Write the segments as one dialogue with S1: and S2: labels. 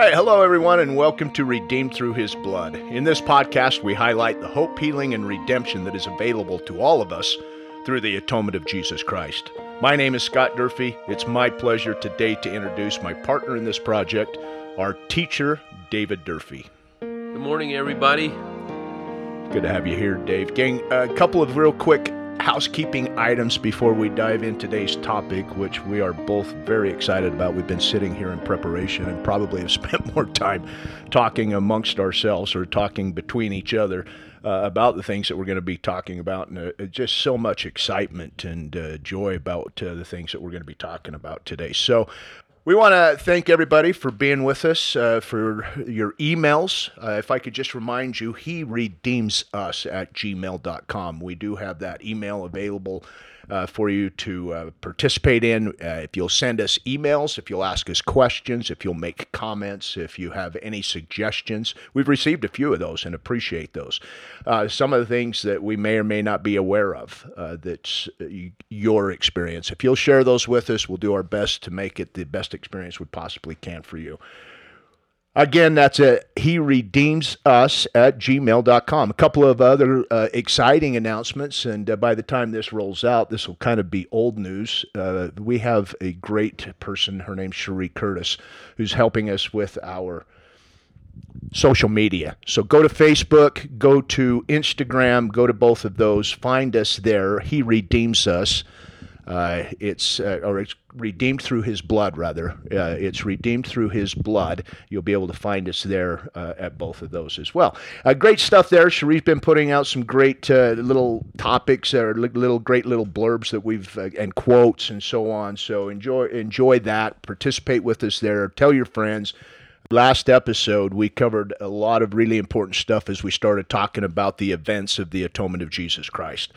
S1: All right, hello everyone, and welcome to Redeemed Through His Blood. In this podcast, we highlight the hope, healing, and redemption that is available to all of us through the atonement of Jesus Christ. My name is Scott Durfee. It's my pleasure today to introduce my partner in this project, our teacher, David Durfee.
S2: Good morning, everybody.
S1: Good to have you here, Dave. Gang, a couple of real quick housekeeping items before we dive in today's topic, which we are both very excited about. We've been sitting here in preparation and probably have spent more time talking amongst ourselves or talking between each other uh, about the things that we're going to be talking about, and uh, just so much excitement and uh, joy about uh, the things that we're going to be talking about today. So, we want to thank everybody for being with us, uh, for your emails. Uh, if I could just remind you, he redeems us at gmail.com. We do have that email available uh, for you to uh, participate in. Uh, if you'll send us emails, if you'll ask us questions, if you'll make comments, if you have any suggestions, we've received a few of those and appreciate those. Uh, some of the things that we may or may not be aware of uh, that's your experience. If you'll share those with us, we'll do our best to make it the best experience we possibly can for you. Again, that's a he redeems us at gmail.com. A couple of other uh, exciting announcements, and uh, by the time this rolls out, this will kind of be old news. Uh, we have a great person, her name's Cherie Curtis, who's helping us with our social media. So go to Facebook, go to Instagram, go to both of those, find us there. He redeems us. Uh, it's uh, or it's redeemed through his blood rather. Uh, it's redeemed through his blood. You'll be able to find us there uh, at both of those as well. Uh, great stuff there. Cherie's been putting out some great uh, little topics or little great little blurbs that we've and quotes and so on. So enjoy enjoy that. Participate with us there. Tell your friends. Last episode, we covered a lot of really important stuff as we started talking about the events of the atonement of Jesus Christ.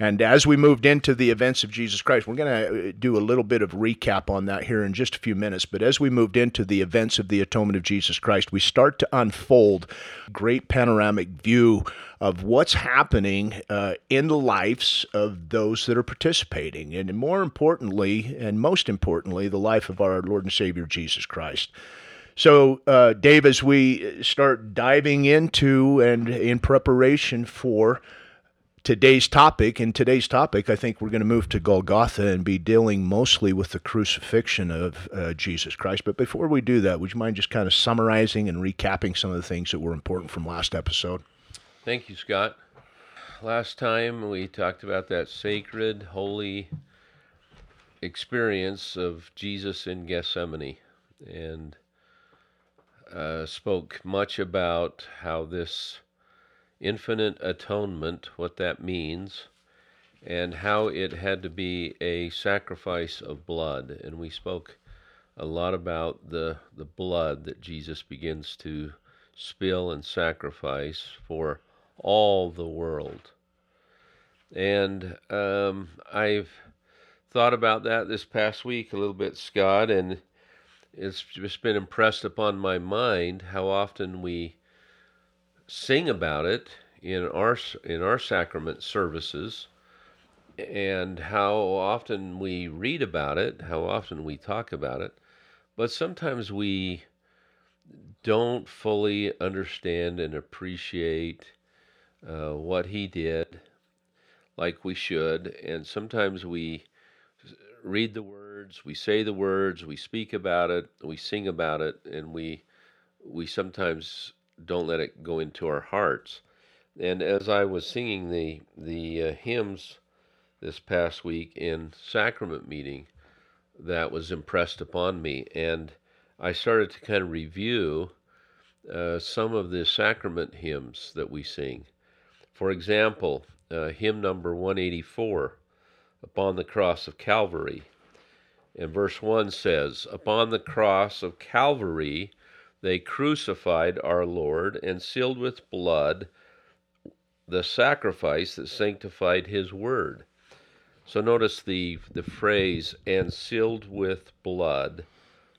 S1: And as we moved into the events of Jesus Christ, we're going to uh, do a little bit of recap on that here in just a few minutes. But as we moved into the events of the atonement of Jesus Christ, we start to unfold great panoramic view of what's happening uh, in the lives of those that are participating. And more importantly, and most importantly, the life of our Lord and Savior Jesus Christ. So, uh, Dave, as we start diving into and in preparation for today's topic. In today's topic, I think we're going to move to Golgotha and be dealing mostly with the crucifixion of uh, Jesus Christ. But before we do that, would you mind just kind of summarizing and recapping some of the things that were important from last episode?
S2: Thank you, Scott. Last time we talked about that sacred, holy experience of Jesus in Gethsemane and uh, spoke much about how this infinite atonement, what that means, and how it had to be a sacrifice of blood. And we spoke a lot about the, the blood that Jesus begins to spill and sacrifice for all the world. And um, I've thought about that this past week a little bit, Scott, and it's just been impressed upon my mind how often we sing about it in our in our sacrament services and how often we read about it, how often we talk about it, but sometimes we don't fully understand and appreciate uh, what he did like we should, and sometimes we read the words, we say the words, we speak about it, we sing about it, and we we sometimes don't let it go into our hearts. And as I was singing the the uh, hymns this past week in sacrament meeting, that was impressed upon me, and I started to kind of review uh, some of the sacrament hymns that we sing. For example, uh, hymn number 184, Upon the Cross of Calvary. And verse 1 says, Upon the cross of Calvary, they crucified our Lord and sealed with blood the sacrifice that sanctified his word. So notice the, the phrase, and sealed with blood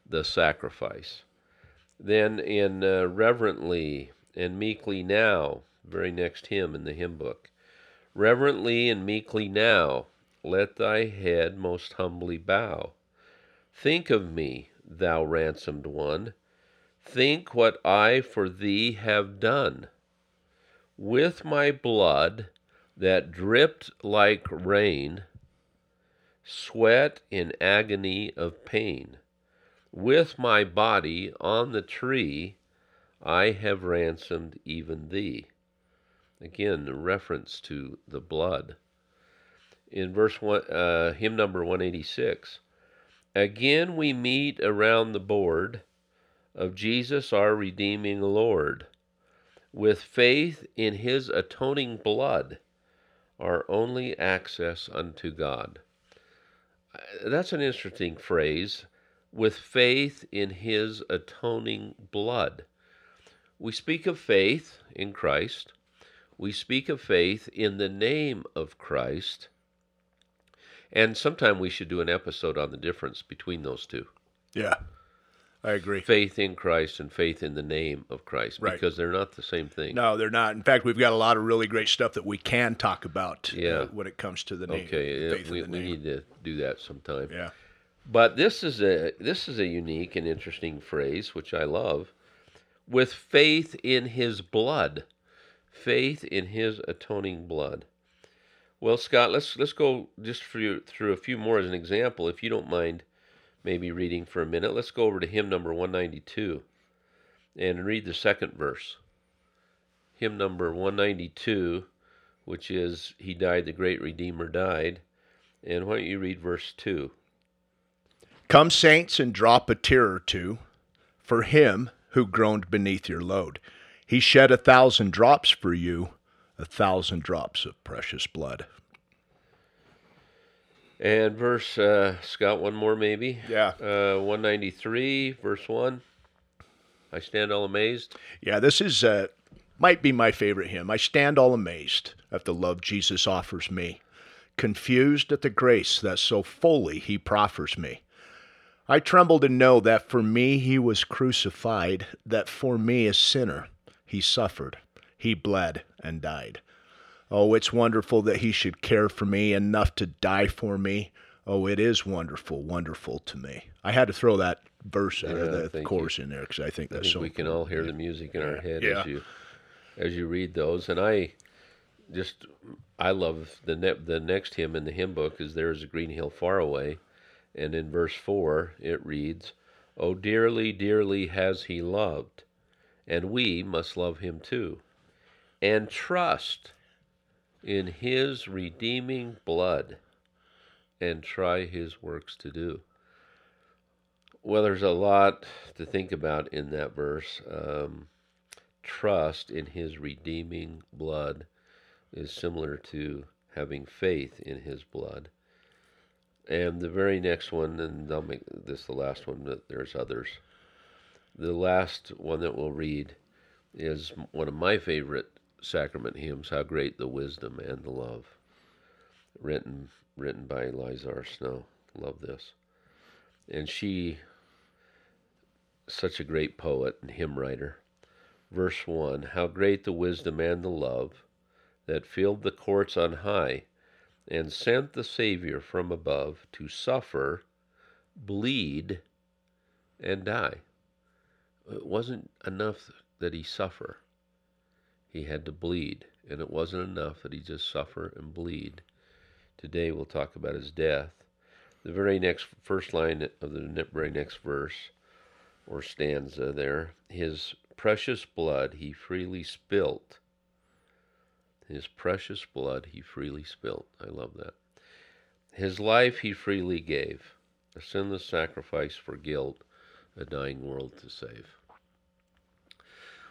S2: the sacrifice. Then in uh, reverently and meekly now, very next hymn in the hymn book. Reverently and meekly now, let thy head most humbly bow. Think of me, thou ransomed one Think what I for thee have done. With my blood that dripped like rain, sweat in agony of pain, with my body on the tree, I have ransomed even thee. Again, a reference to the blood. In verse one, uh, hymn number 186, again we meet around the board of Jesus our redeeming Lord, with faith in his atoning blood, our only access unto God. Uh, that's an interesting phrase, with faith in his atoning blood. We speak of faith in Christ we speak of faith in the name of Christ. And sometime we should do an episode on the difference between those two.
S1: Yeah, I agree.
S2: Faith in Christ and faith in the name of Christ,
S1: Right.
S2: because they're not the same thing.
S1: No, they're not. In fact, we've got a lot of really great stuff that we can talk about uh, when it comes to the name.
S2: Okay, yeah, we, we need to do that sometime.
S1: Yeah.
S2: But this is a this is a unique and interesting phrase which I love. With faith in his blood. Faith in his atoning blood. Well, Scott, let's let's go just through through a few more as an example, if you don't mind maybe reading for a minute. Let's go over to hymn number 192 and read the second verse. Hymn number 192, which is He died, the great Redeemer died. And why don't you read verse 2?
S1: Come, saints, and drop a tear or two for him who groaned beneath your load. He shed a thousand drops for you, a thousand drops of precious blood.
S2: And verse, uh, Scott, one more maybe.
S1: Yeah.
S2: Uh, 193, verse 1. I stand all amazed.
S1: Yeah, this is uh, might be my favorite hymn. I stand all amazed at the love Jesus offers me, confused at the grace that so fully he proffers me. I tremble to know that for me he was crucified, that for me a sinner he suffered, he bled and died. Oh, it's wonderful that he should care for me enough to die for me. Oh, it is wonderful, wonderful to me. I had to throw that verse or
S2: Yeah,
S1: the chorus in there because I think
S2: I
S1: that's
S2: think
S1: so.
S2: we can all hear the music in our head
S1: Yeah.
S2: as you as you read those. And I just I love the ne- the next hymn in the hymn book is "There is a green hill far away," and in verse four it reads, "Oh dearly, dearly has he loved, and we must love him too, and trust in his redeeming blood, and try his works to do." Well, there's a lot to think about in that verse. Um, trust in his redeeming blood is similar to having faith in his blood. And the very next one, and I'll make this the last one, but there's others. The last one that we'll read is one of my favorite sacrament hymns, How Great the Wisdom and the Love, written written by Eliza R. Snow. Love this. And she such a great poet and hymn writer. Verse 1 How great the wisdom and the love that filled the courts on high and sent the Savior from above to suffer, bleed, and die. It wasn't enough that he suffer. He had to bleed, and it wasn't enough that he just suffer and bleed. Today we'll talk about his death. The very next first line of the very next verse or stanza there. His precious blood he freely spilt. His precious blood he freely spilt. I love that. His life he freely gave, a sinless sacrifice for guilt, a dying world to save.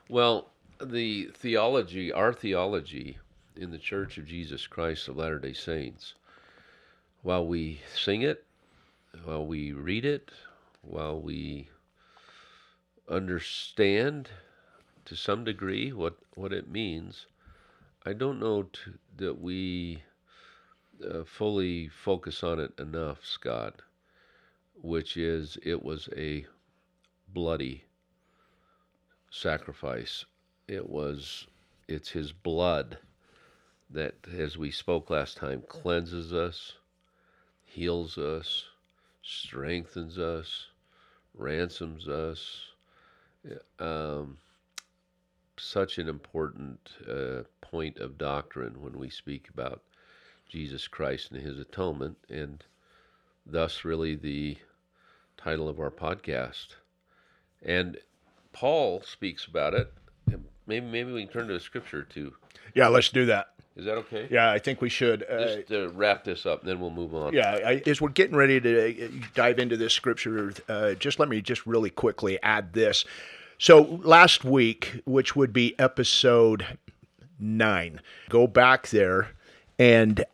S2: Well, the theology, our theology in the Church of Jesus Christ of Latter day Saints, while we sing it, while we read it, while we understand to some degree what, what it means, I don't know that we uh, fully focus on it enough, Scott, which is it was a bloody sacrifice. It was, it's his blood that, as we spoke last time, cleanses us, heals us, strengthens us, ransoms us, um, such an important uh, point of doctrine when we speak about Jesus Christ and his atonement, and thus, really, the title of our podcast. And Paul speaks about it. Maybe, maybe we can turn to a scripture too.
S1: Yeah, let's do that.
S2: Is that okay?
S1: Yeah, I think we should.
S2: Uh, Just to wrap this up, then we'll move on.
S1: Yeah, I, as we're getting ready to uh, dive into this scripture, uh, just let me just really quickly add this. So last week, which would be episode nine, go back there and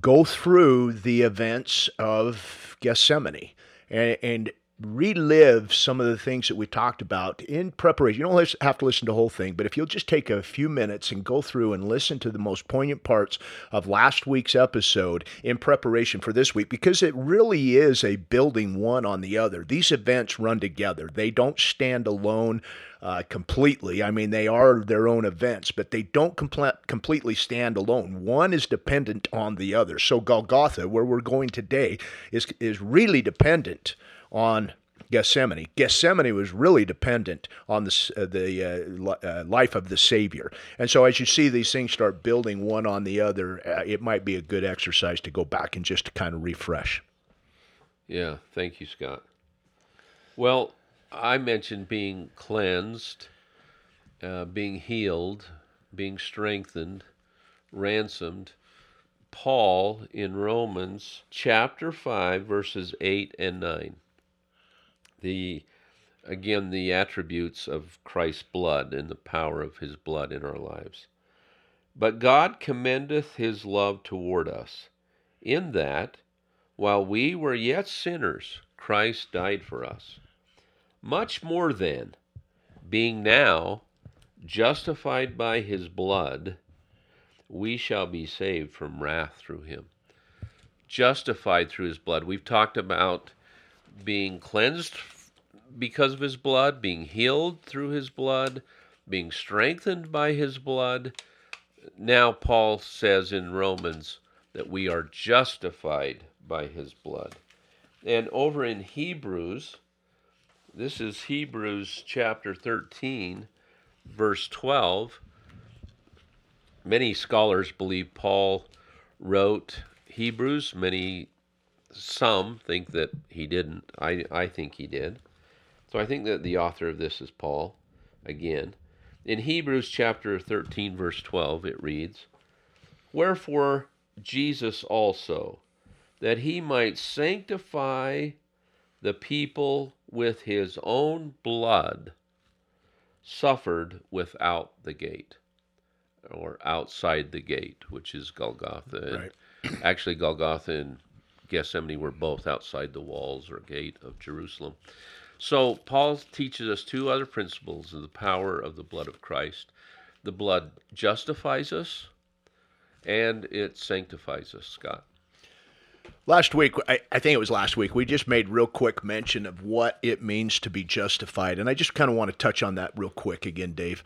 S1: go through the events of Gethsemane and, and relive some of the things that we talked about in preparation. You don't have to listen to the whole thing, but if you'll just take a few minutes and go through and listen to the most poignant parts of last week's episode in preparation for this week, because it really is a building one on the other. These events run together, they don't stand alone. Uh, completely. I mean, they are their own events, but they don't compl- completely stand alone. One is dependent on the other. So Golgotha, where we're going today, is is really dependent on Gethsemane. Gethsemane was really dependent on the, uh, the uh, uh, life of the Savior. And so, as you see these things start building one on the other, uh, it might be a good exercise to go back and just to kind of refresh.
S2: Yeah, thank you, Scott. Well, I mentioned being cleansed, uh, being healed, being strengthened, ransomed. Paul in Romans chapter 5, verses 8 and 9 the again the attributes of Christ's blood and the power of his blood in our lives. But God commendeth his love toward us, in that, while we were yet sinners, Christ died for us. Much more then, being now justified by his blood, we shall be saved from wrath through him. Justified through his blood. We've talked about being cleansed because of his blood, being healed through his blood, being strengthened by his blood. Now, Paul says in Romans that we are justified by his blood. And over in Hebrews, this is Hebrews chapter 13, verse 12. Many scholars believe Paul wrote Hebrews. Many, some think that he didn't. I, I think he did. So I think that the author of this is Paul again. In Hebrews chapter 13, verse 12, it reads, Wherefore Jesus also, that he might sanctify the people with his own blood, suffered without the gate, or outside the gate, which is Golgotha. Right. actually, Golgotha and Gethsemane were both outside the walls or gate of Jerusalem. So Paul teaches us two other principles of the power of the blood of Christ. The blood justifies us and it sanctifies us, Scott.
S1: Last week, I, I, think it was last week, we just made real quick mention of what it means to be justified. And I just kind of want to touch on that real quick again, Dave.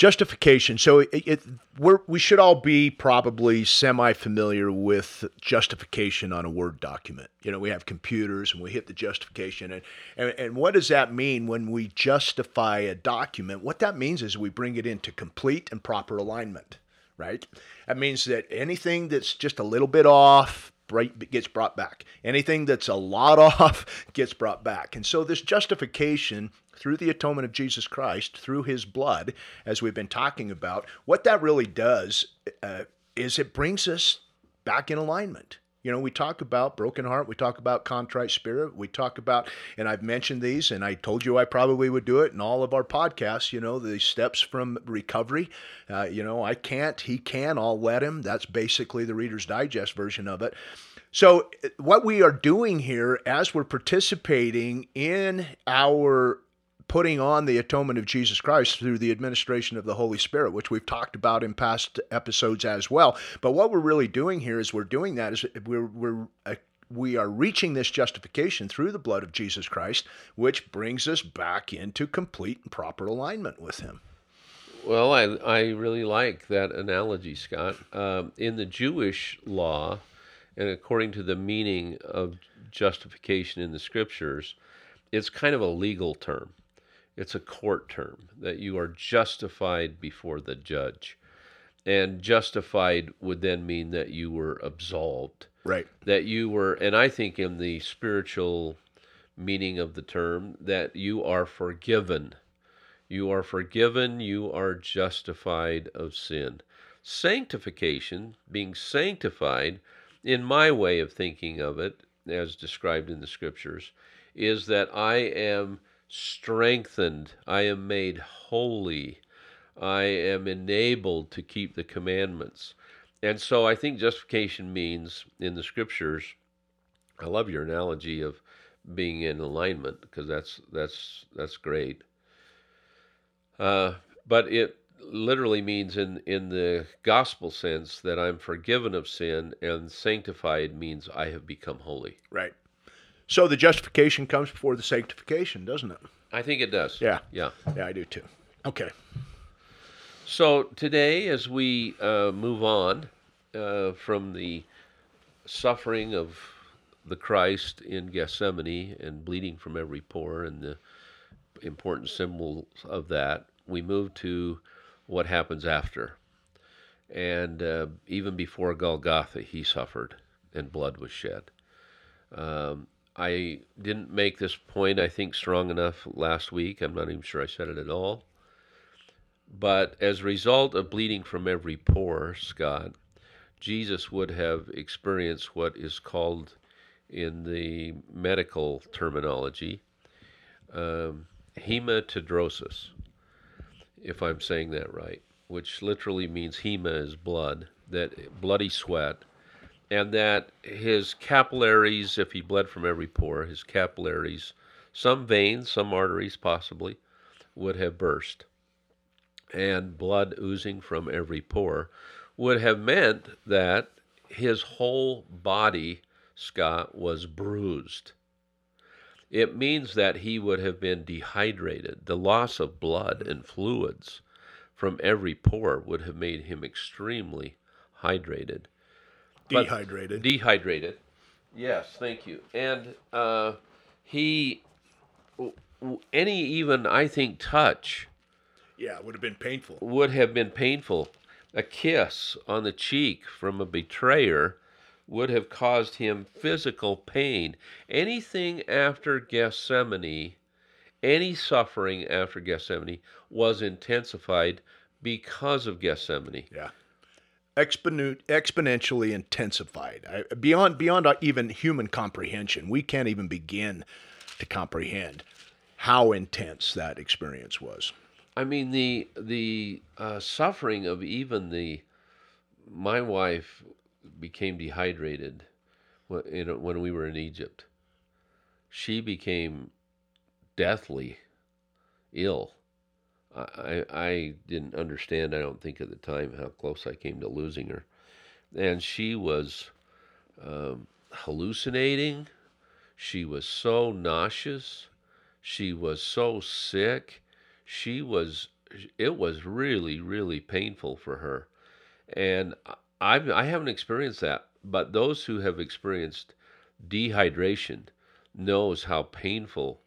S1: Justification. So it, it we should all be probably semi familiar with justification on a Word document. You know, we have computers and we hit the justification. And, and, and what does that mean when we justify a document? What that means is we bring it into complete and proper alignment, right? That means that anything that's just a little bit off, gets brought back. Anything that's a lot off gets brought back. And so this justification through the atonement of Jesus Christ, through his blood, as we've been talking about, what that really does uh, is it brings us back in alignment. You know, we talk about broken heart, we talk about contrite spirit, we talk about, and I've mentioned these, and I told you I probably would do it in all of our podcasts, you know, the steps from recovery. Uh, you know, I can't, he can, I'll let him. That's basically the Reader's Digest version of it. So, what we are doing here as we're participating in our putting on the atonement of Jesus Christ through the administration of the Holy Spirit, which we've talked about in past episodes as well. But what we're really doing here is we're doing that is we're we're uh, we are reaching this justification through the blood of Jesus Christ, which brings us back into complete and proper alignment with Him.
S2: Well, I, I really like that analogy, Scott. Um, in the Jewish law, and according to the meaning of justification in the scriptures, it's kind of a legal term It's a court term that you are justified before the judge. And justified would then mean that you were absolved.
S1: Right.
S2: That you were, and I think in the spiritual meaning of the term, that you are forgiven. You are forgiven, you are justified of sin. Sanctification, being sanctified, in my way of thinking of it, as described in the scriptures, is that I am strengthened, I am made holy, I am enabled to keep the commandments. And so I think justification means in the scriptures, I love your analogy of being in alignment because that's that's that's great. Uh, but it literally means in in the gospel sense that I'm forgiven of sin and sanctified means I have become holy.
S1: Right. So the justification comes before the sanctification, doesn't it?
S2: I think it does.
S1: Yeah.
S2: Yeah.
S1: Yeah, I do too. Okay.
S2: So today, as we uh, move on uh, from the suffering of the Christ in Gethsemane and bleeding from every pore and the important symbols of that, we move to what happens after. And uh, even before Golgotha, he suffered and blood was shed. Um, I didn't make this point, I think, strong enough last week. I'm not even sure I said it at all. But as a result of bleeding from every pore, Scott, Jesus would have experienced what is called in the medical terminology um, hematidrosis, if I'm saying that right, which literally means hema is blood, that bloody sweat, and that his capillaries, if he bled from every pore, his capillaries, some veins, some arteries possibly, would have burst and blood oozing from every pore would have meant that his whole body, Scott, was bruised. It means that he would have been dehydrated. The loss of blood and fluids from every pore would have made him extremely hydrated.
S1: Dehydrated.
S2: Dehydrated. Yes, thank you. And uh, he, any even, I think, touch
S1: yeah, it would have been painful.
S2: would have been painful. A kiss on the cheek from a betrayer would have caused him physical pain. Anything after Gethsemane, any suffering after Gethsemane was intensified because of Gethsemane.
S1: Yeah. Exponent, exponentially intensified. Beyond beyond uh, even human comprehension. We can't even begin to comprehend how intense that experience was.
S2: I mean the the uh, suffering of even the my wife became dehydrated when, when we were in Egypt. She became deathly ill. I, I didn't understand. I don't think at the time how close I came to losing her, and she was um, hallucinating. She was so nauseous. She was so sick she was it was really really painful for her and i i haven't experienced that but those who have experienced dehydration knows how painful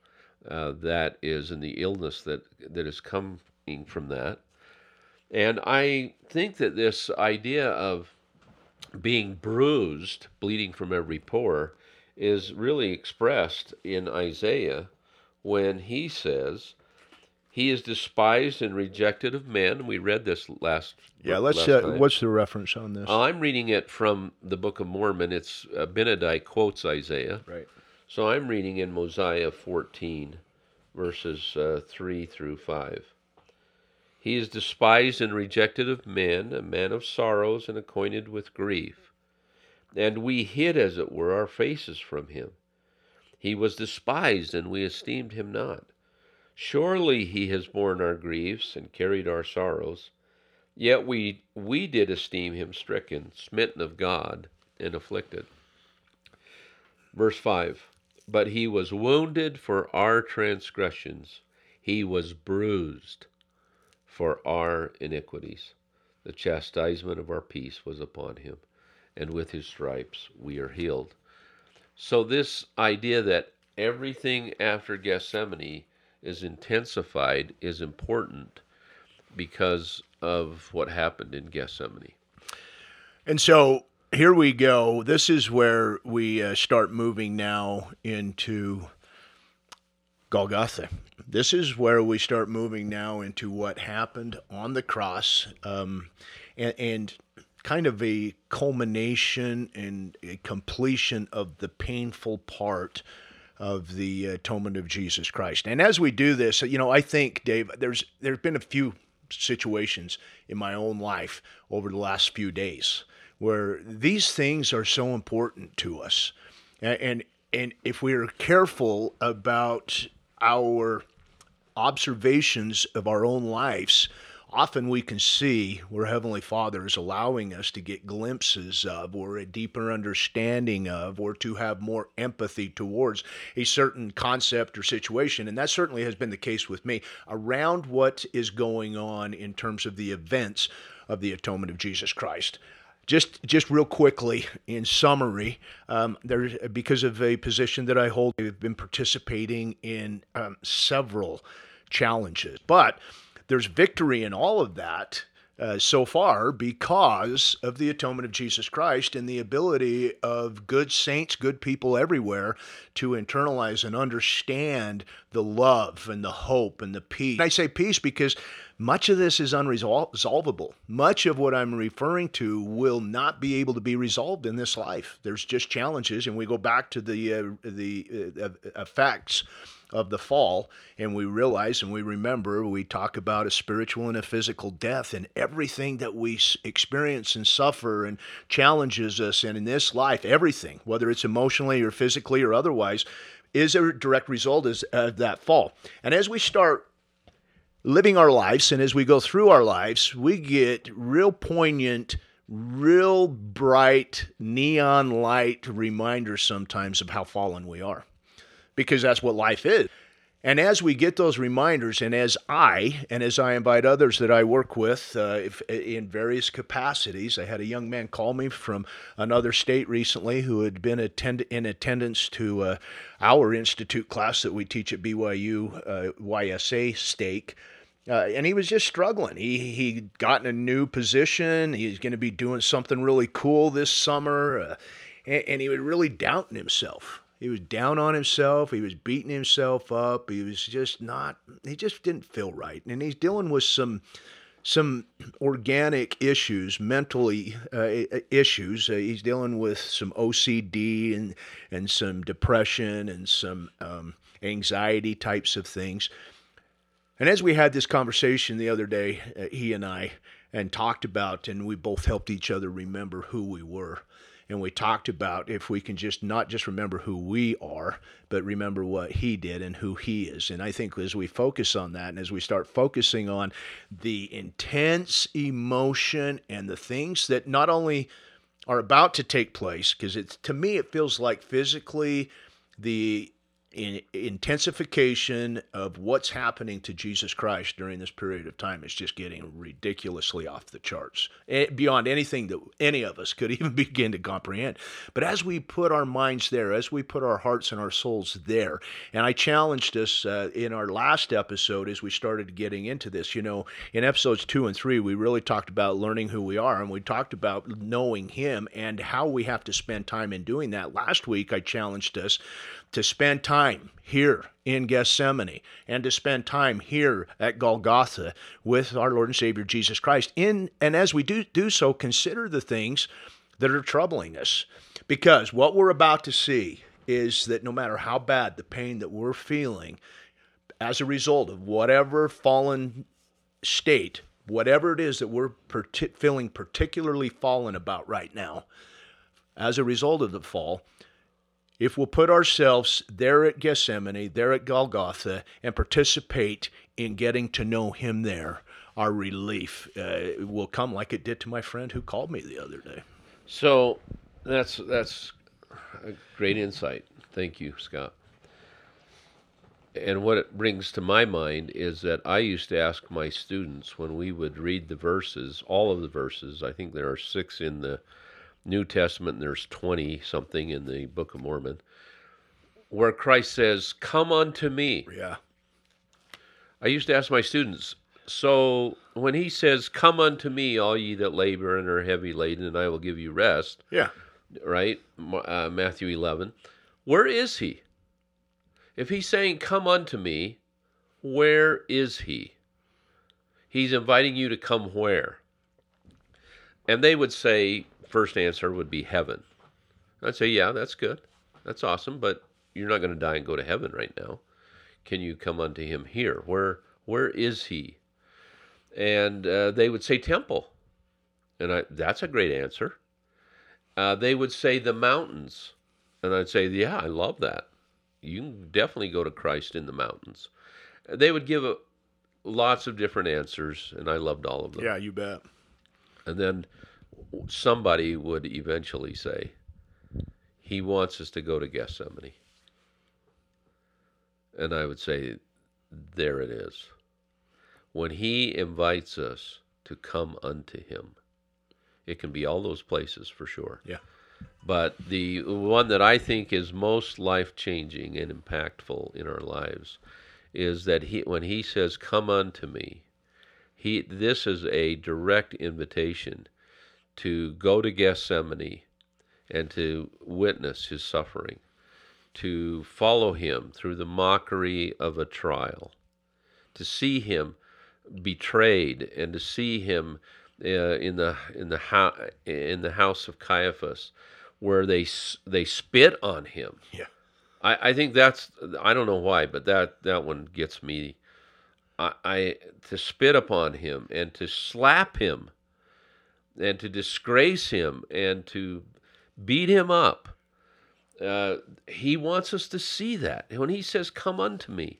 S2: uh, that is and the illness that that is coming from that and i think that this idea of being bruised bleeding from every pore is really expressed in isaiah when he says he is despised and rejected of men. We read this last.
S1: Yeah, let's.
S2: last
S1: Uh,
S2: time.
S1: what's the reference on this?
S2: I'm reading it from the Book of Mormon. It's uh, Abinadi quotes Isaiah.
S1: right.
S2: So I'm reading in Mosiah 14, verses uh, 3 through 5. He is despised and rejected of men, a man of sorrows and acquainted with grief. And we hid, as it were, our faces from him. He was despised, and we esteemed him not. Surely he has borne our griefs and carried our sorrows. Yet we, we did esteem him stricken, smitten of God, and afflicted. Verse 5 But he was wounded for our transgressions, he was bruised for our iniquities. The chastisement of our peace was upon him, and with his stripes we are healed. So, this idea that everything after Gethsemane is intensified is important because of what happened in Gethsemane.
S1: And so here we go. This is where we uh, start moving now into Golgotha. This is where we start moving now into what happened on the cross um, and, and kind of a culmination and a completion of the painful part of the atonement of Jesus Christ. And as we do this, you know, I think Dave, there's there's been a few situations in my own life over the last few days where these things are so important to us. And and, and if we're careful about our observations of our own lives, often we can see where Heavenly Father is allowing us to get glimpses of, or a deeper understanding of, or to have more empathy towards a certain concept or situation. And that certainly has been the case with me around what is going on in terms of the events of the atonement of Jesus Christ. Just, just real quickly, in summary, um, because of a position that I hold, I've been participating in um, several challenges, but there's victory in all of that uh, so far because of the atonement of Jesus Christ and the ability of good saints, good people everywhere to internalize and understand the love and the hope and the peace. I say peace because much of this is unresolvable. Much of what I'm referring to will not be able to be resolved in this life. There's just challenges, and we go back to the uh, the uh, effects of the fall, and we realize and we remember we talk about a spiritual and a physical death, and everything that we experience and suffer and challenges us, and in this life, everything, whether it's emotionally or physically or otherwise, is a direct result of that fall. And as we start living our lives, and as we go through our lives, we get real poignant, real bright, neon light reminders sometimes of how fallen we are because that's what life is. And as we get those reminders, and as I, and as I invite others that I work with uh, if, in various capacities, I had a young man call me from another state recently who had been attend- in attendance to uh, our institute class that we teach at BYU uh, YSA stake. Uh, and he was just struggling. He he got in a new position. He's going to be doing something really cool this summer, uh, and, and he was really doubting himself. He was down on himself. He was beating himself up. He was just not. He just didn't feel right, and he's dealing with some some organic issues, mentally uh, issues. Uh, he's dealing with some OCD and and some depression and some um, anxiety types of things. And as we had this conversation the other day, uh, he and I, and talked about, and we both helped each other remember who we were and we talked about if we can just not just remember who we are, but remember what he did and who he is. And I think as we focus on that and as we start focusing on the intense emotion and the things that not only are about to take place, because it's to me it feels like physically the intensification of what's happening to Jesus Christ during this period of time is just getting ridiculously off the charts, eh, beyond anything that any of us could even begin to comprehend. But as we put our minds there, as we put our hearts and our souls there, and I challenged us uh, in our last episode as we started getting into this, you know, in episodes two and three, we really talked about learning who we are, and we talked about knowing Him and how we have to spend time in doing that. Last week, I challenged us to spend time here in Gethsemane and to spend time here at Golgotha with our Lord and Savior Jesus Christ. In and as we do do so, consider the things that are troubling us. Because what we're about to see is that no matter how bad the pain that we're feeling as a result of whatever fallen state, whatever it is that we're feeling particularly fallen about right now, as a result of the fall, if we'll put ourselves there at Gethsemane, there at Golgotha, and participate in getting to know Him there, our relief uh, will come like it did to my friend who called me the other day.
S2: So that's that's a great insight. Thank you, Scott. And what it brings to my mind is that I used to ask my students when we would read the verses, all of the verses, I think there are six in the New Testament, and there's 20 something in the Book of Mormon, where Christ says, Come unto me.
S1: Yeah.
S2: I used to ask my students, so when he says, Come unto me, all ye that labor and are heavy laden, and I will give you rest,
S1: Yeah.
S2: right? Uh, Matthew 11. Where is he? If he's saying, Come unto me, where is he? He's inviting you to come where? And they would say, first answer would be heaven. I'd say, Yeah, that's good. That's awesome, but you're not going to die and go to heaven right now. Can you come unto him here? Where where is he? And uh, they would say temple. And I, that's a great answer. Uh, they would say the mountains. And I'd say, yeah, I love that. You can definitely go to Christ in the mountains. They would give a, lots of different answers, and I loved all of them.
S1: Yeah, you bet.
S2: And then somebody would eventually say, he wants us to go to Gethsemane. And I would say, there it is. When he invites us to come unto him, it can be all those places for sure.
S1: Yeah.
S2: But the one that I think is most life changing and impactful in our lives is that he when he says, Come unto me, he this is a direct invitation to go to Gethsemane and to witness his suffering, to follow him through the mockery of a trial, to see him betrayed, and to see him uh, in the in the ho- in the house of Caiaphas, where they they spit on him.
S1: Yeah.
S2: I, I think that's I don't know why, but that that one gets me. I, I to spit upon him and to slap him, and to disgrace him and to beat him up. Uh, he wants us to see that when he says, "Come unto me."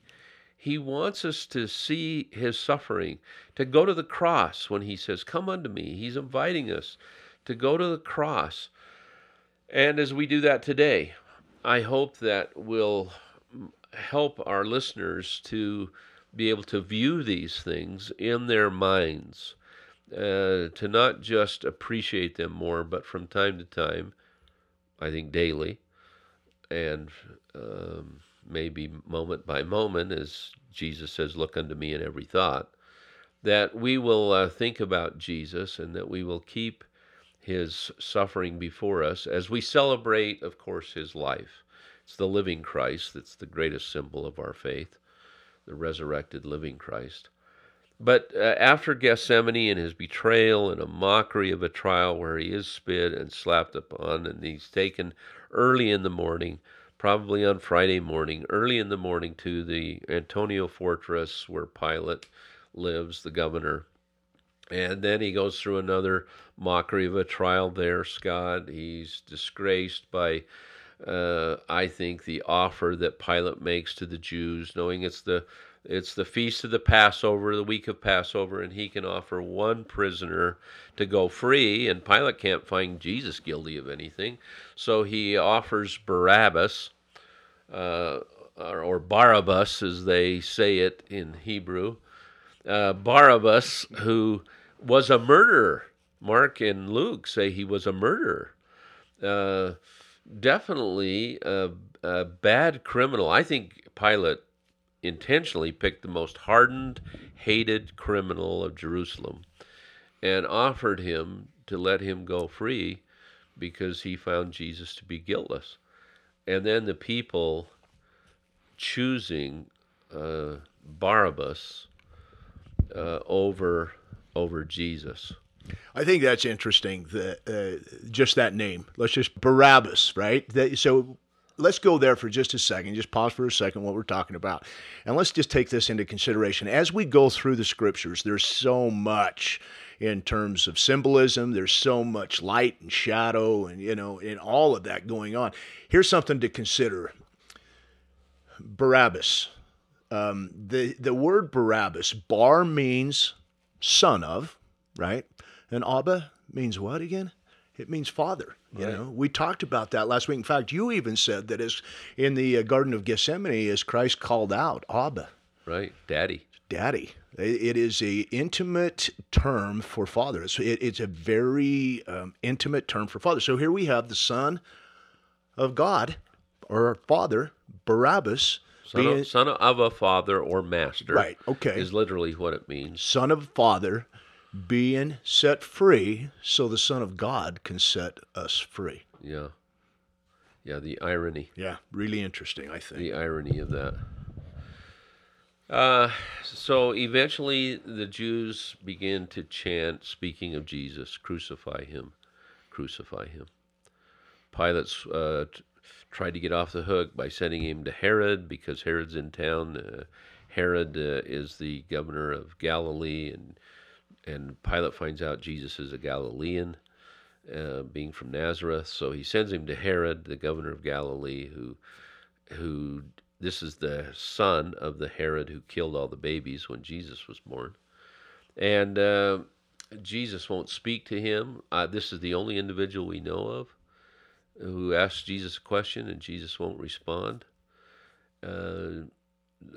S2: He wants us to see his suffering, to go to the cross when he says, Come unto me. He's inviting us to go to the cross. And as we do that today, I hope that will help our listeners to be able to view these things in their minds, uh, to not just appreciate them more, but from time to time, I think daily, and um, maybe moment by moment, as Jesus says, Look unto me in every thought, that we will uh, think about Jesus and that we will keep his suffering before us as we celebrate, of course, his life. It's the living Christ that's the greatest symbol of our faith, the resurrected living Christ. But uh, after Gethsemane and his betrayal and a mockery of a trial where he is spit and slapped upon, and he's taken early in the morning, probably on Friday morning, early in the morning to the Antonia fortress where Pilate lives, the governor. And then he goes through another mockery of a trial there, Scott. He's disgraced by, uh, I think, the offer that Pilate makes to the Jews, knowing it's the it's the feast of the Passover, the week of Passover, and he can offer one prisoner to go free, and Pilate can't find Jesus guilty of anything. So he offers Barabbas, uh, or Barabbas as they say it in Hebrew. Uh, Barabbas, who was a murderer. Mark and Luke say he was a murderer. Uh, definitely a, a bad criminal. I think Pilate intentionally picked the most hardened, hated criminal of Jerusalem and offered him to let him go free because he found Jesus to be guiltless. And then the people choosing uh, Barabbas uh, over over Jesus.
S1: I think that's interesting. The uh, just that name. Let's just Barabbas, right? That, so let's go there for just a second. Just pause for a second what we're talking about, and let's just take this into consideration as we go through the scriptures. There's so much in terms of symbolism. There's so much light and shadow, and you know, and all of that going on. Here's something to consider. Barabbas. Um, the the word Barabbas, bar means son of, right? And Abba means what again? It means father. You
S2: Right.
S1: know, we talked about that last week. In fact, you even said that as in the uh, Garden of Gethsemane, as Christ called out Abba,
S2: Right, Daddy.
S1: Daddy. It it is a intimate term for father. It's, it, it's a very um, intimate term for father. So here we have the Son of God, or Father Barabbas,
S2: Son,
S1: Being-
S2: of, son of a father or master.
S1: Right, okay.
S2: Is literally what it means.
S1: son of father being set free so the son of god can set us free
S2: Yeah. Yeah, the irony.
S1: yeah really interesting i think
S2: The irony of that. Uh, so eventually the Jews begin to chant, speaking of Jesus, crucify him, crucify him. Pilate uh, t- tried to get off the hook by sending him to Herod because Herod's in town. Uh, Herod uh, is the governor of Galilee, and and Pilate finds out Jesus is a Galilean, uh, being from Nazareth. So he sends him to Herod, the governor of Galilee, who who this is the son of the Herod who killed all the babies when Jesus was born, and uh, Jesus won't speak to him. Uh, this is the only individual we know of who asks Jesus a question and Jesus won't respond.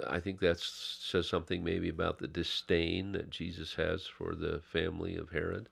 S2: Uh, I think that says something maybe about the disdain that Jesus has for the family of Herod.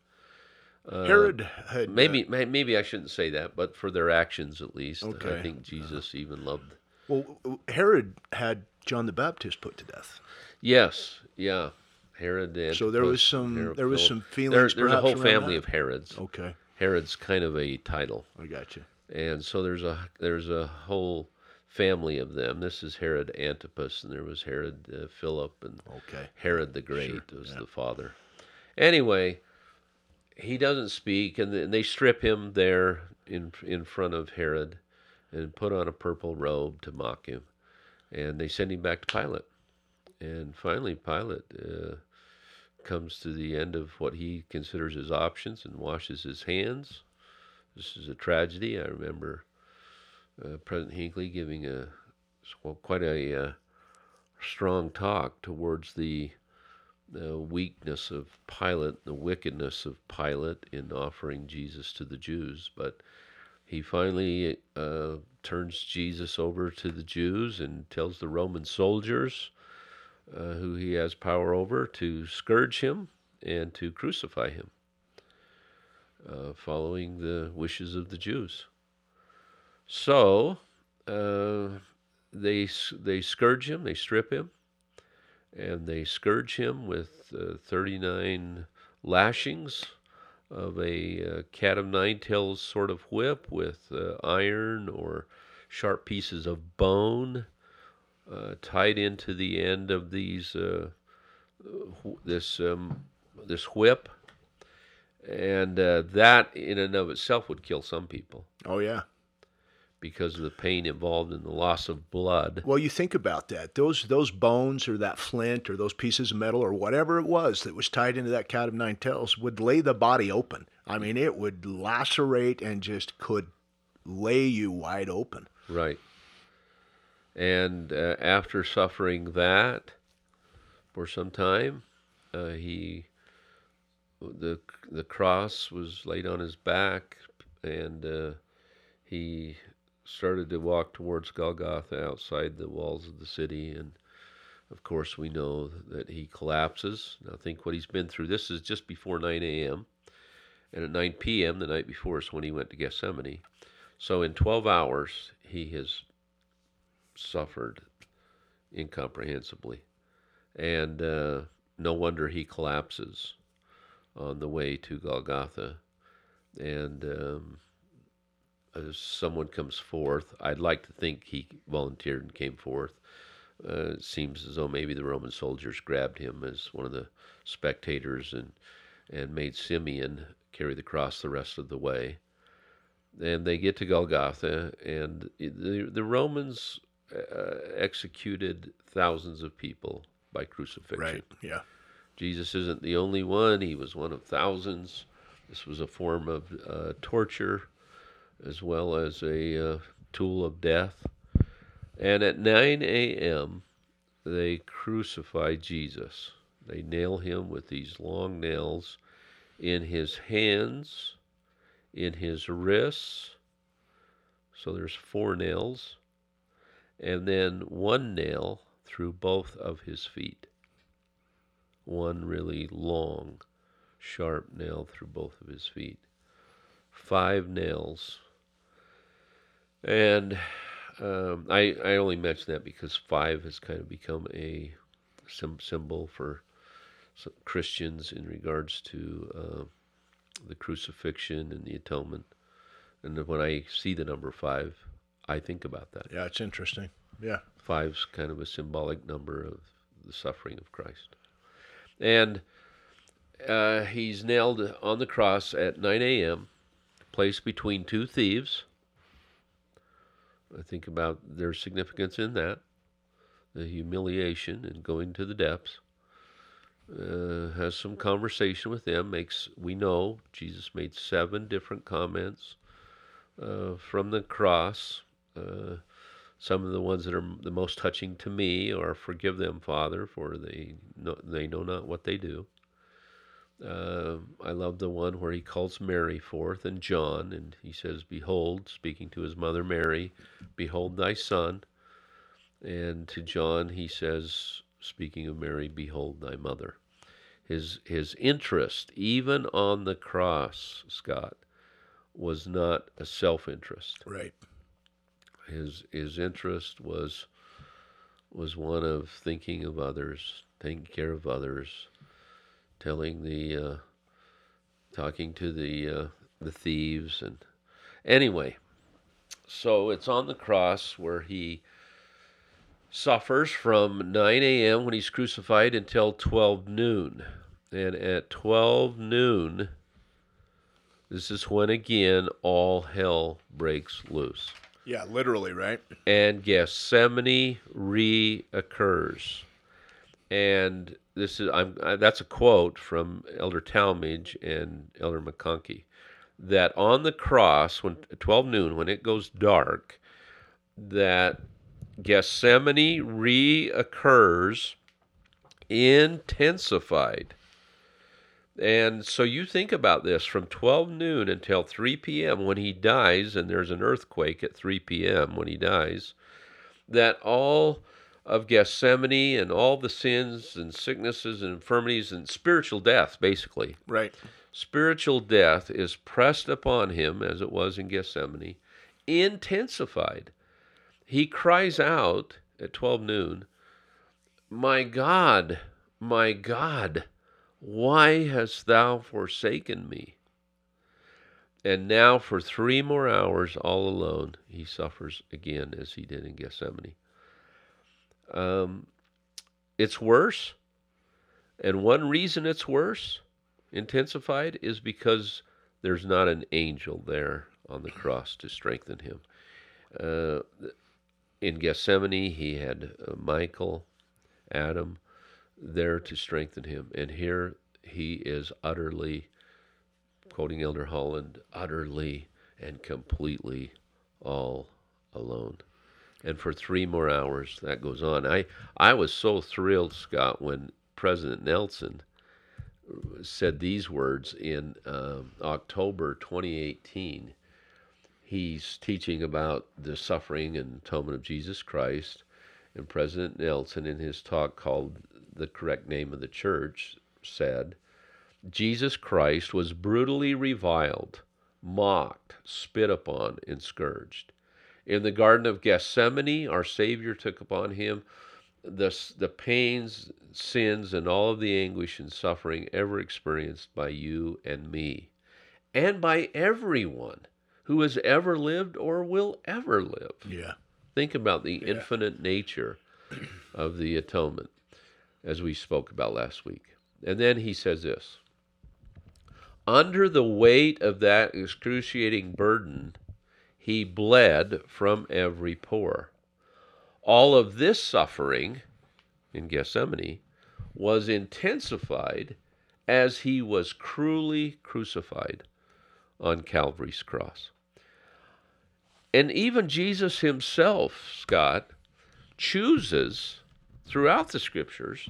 S2: Uh,
S1: herod had uh,
S2: Maybe, may- maybe I shouldn't say that, but for their actions at least, I think Jesus even loved.
S1: well herod had john the baptist put to death
S2: Yes, yeah, Herod. And
S1: So there was some- there was some feelings
S2: There, there's a whole family
S1: that?
S2: of Herods.
S1: okay
S2: Herod's kind of a title,
S1: i got you
S2: and so there's a there's a whole family of them. This is Herod Antipas, and there was Herod uh, Philip, and
S1: okay
S2: Herod the Great
S1: Sure,
S2: was
S1: yeah.
S2: the father. Anyway, he doesn't speak, and th- they strip him there in in front of Herod, and put on a purple robe to mock him, and they send him back to Pilate. And finally, Pilate uh, comes to the end of what he considers his options and washes his hands. This is a tragedy. I remember uh, President Hinckley giving a well, quite a uh, strong talk towards the the weakness of Pilate, the wickedness of Pilate in offering Jesus to the Jews. But he finally uh, turns Jesus over to the Jews and tells the Roman soldiers, uh, who he has power over, to scourge him and to crucify him, uh, following the wishes of the Jews. So uh, they they scourge him, they strip him, and they scourge him with uh, 39 lashings of a uh, cat of nine tails sort of whip with uh, iron or sharp pieces of bone uh, tied into the end of these uh, this um, this whip, and that in and of itself would kill some people.
S1: Oh yeah
S2: because of the pain involved in the loss of blood.
S1: Well, you think about that. Those those bones or that flint or those pieces of metal or whatever it was that was tied into that cat of nine tails would lay the body open. I mean, it would lacerate and just could lay you wide open.
S2: Right. And uh, after suffering that for some time, uh, he the the cross was laid on his back, and uh, he started to walk towards Golgotha outside the walls of the city. And of course, we know that he collapses. Now, think what he's been through. This is just before 9 a.m. And at 9 p.m., the night before, is when he went to Gethsemane. So, in 12 hours, he has suffered incomprehensibly. And uh, no wonder he collapses on the way to Golgotha. And um, as someone comes forth, I'd like to think he volunteered and came forth. Uh, it seems as though maybe the Roman soldiers grabbed him as one of the spectators and and made Simeon carry the cross the rest of the way. And they get to Golgotha, and the the Romans uh, executed thousands of people by crucifixion.
S1: Right. Yeah.
S2: Jesus isn't the only one; he was one of thousands. This was a form of uh, torture, as well as a uh, tool of death. And at 9 a.m., they crucify Jesus. They nail him with these long nails in his hands, in his wrists. So there's four nails. And then one nail through both of his feet. One really long, sharp nail through both of his feet. Five nails. And Um, I I only mention that because five has kind of become a symbol for Christians in regards to uh, the crucifixion and the atonement. And when I see the number five, I think about that.
S1: Yeah, it's interesting. Yeah.
S2: Five's kind of a symbolic number of the suffering of Christ. And uh, he's nailed on the cross at 9 a.m., placed between two thieves. I think about their significance in that the humiliation and going to the depths. Uh, has some conversation with them. Makes we know Jesus made seven different comments uh, from the cross. Uh, some of the ones that are the most touching to me are "Forgive them, Father, for they know, they know not what they do." Uh, I love the one where he calls Mary forth and John, and he says, "Behold," speaking to his mother Mary, "Behold thy son." And to John, he says, speaking of Mary, "Behold thy mother." His his interest, even on the cross, Scott, was not a self-interest.
S1: Right.
S2: His his interest was was one of thinking of others, taking care of others, telling the uh, talking to the uh, the thieves and anyway so it's on the cross where he suffers from 9 a.m when he's crucified until 12 noon and at 12 noon this is when again all hell breaks loose
S1: Yeah, literally, right?
S2: and Gethsemane reoccurs. And this is I'm I, that's a quote from Elder Talmage and Elder McConkie that on the cross when 12 noon when it goes dark that Gethsemane reoccurs intensified. And so you think about this from 12 noon until 3 p.m. when he dies, and there's an earthquake at 3 p.m. when he dies, that all of Gethsemane and all the sins and sicknesses and infirmities and spiritual death, basically,
S1: Right.
S2: spiritual death is pressed upon him, as it was in Gethsemane, intensified. He cries out at 12 noon, My God, my God, why hast thou forsaken me? And now, for three more hours, all alone, he suffers again as he did in Gethsemane. Um, it's worse. And one reason it's worse, intensified, is because there's not an angel there on the cross to strengthen him. Uh, in Gethsemane, he had uh, Michael, Adam, there to strengthen him. And here he is utterly, quoting Elder Holland, utterly and completely all alone. And for three more hours, that goes on. I, I was so thrilled, Scott, when President Nelson said these words in um, October 2018. He's teaching about the suffering and atonement of Jesus Christ. And President Nelson, in his talk called The Correct Name of the Church, said, Jesus Christ was brutally reviled, mocked, spit upon, and scourged. In the Garden of Gethsemane, our Savior took upon him the, the pains, sins, and all of the anguish and suffering ever experienced by you and me, and by everyone who has ever lived or will ever live.
S1: Yeah.
S2: Think about the infinite nature of the atonement, as we spoke about last week. And then he says this Under the weight of that excruciating burden, he bled from every pore. All of this suffering in Gethsemane was intensified as he was cruelly crucified on Calvary's cross. And even Jesus himself, Scott, chooses throughout the scriptures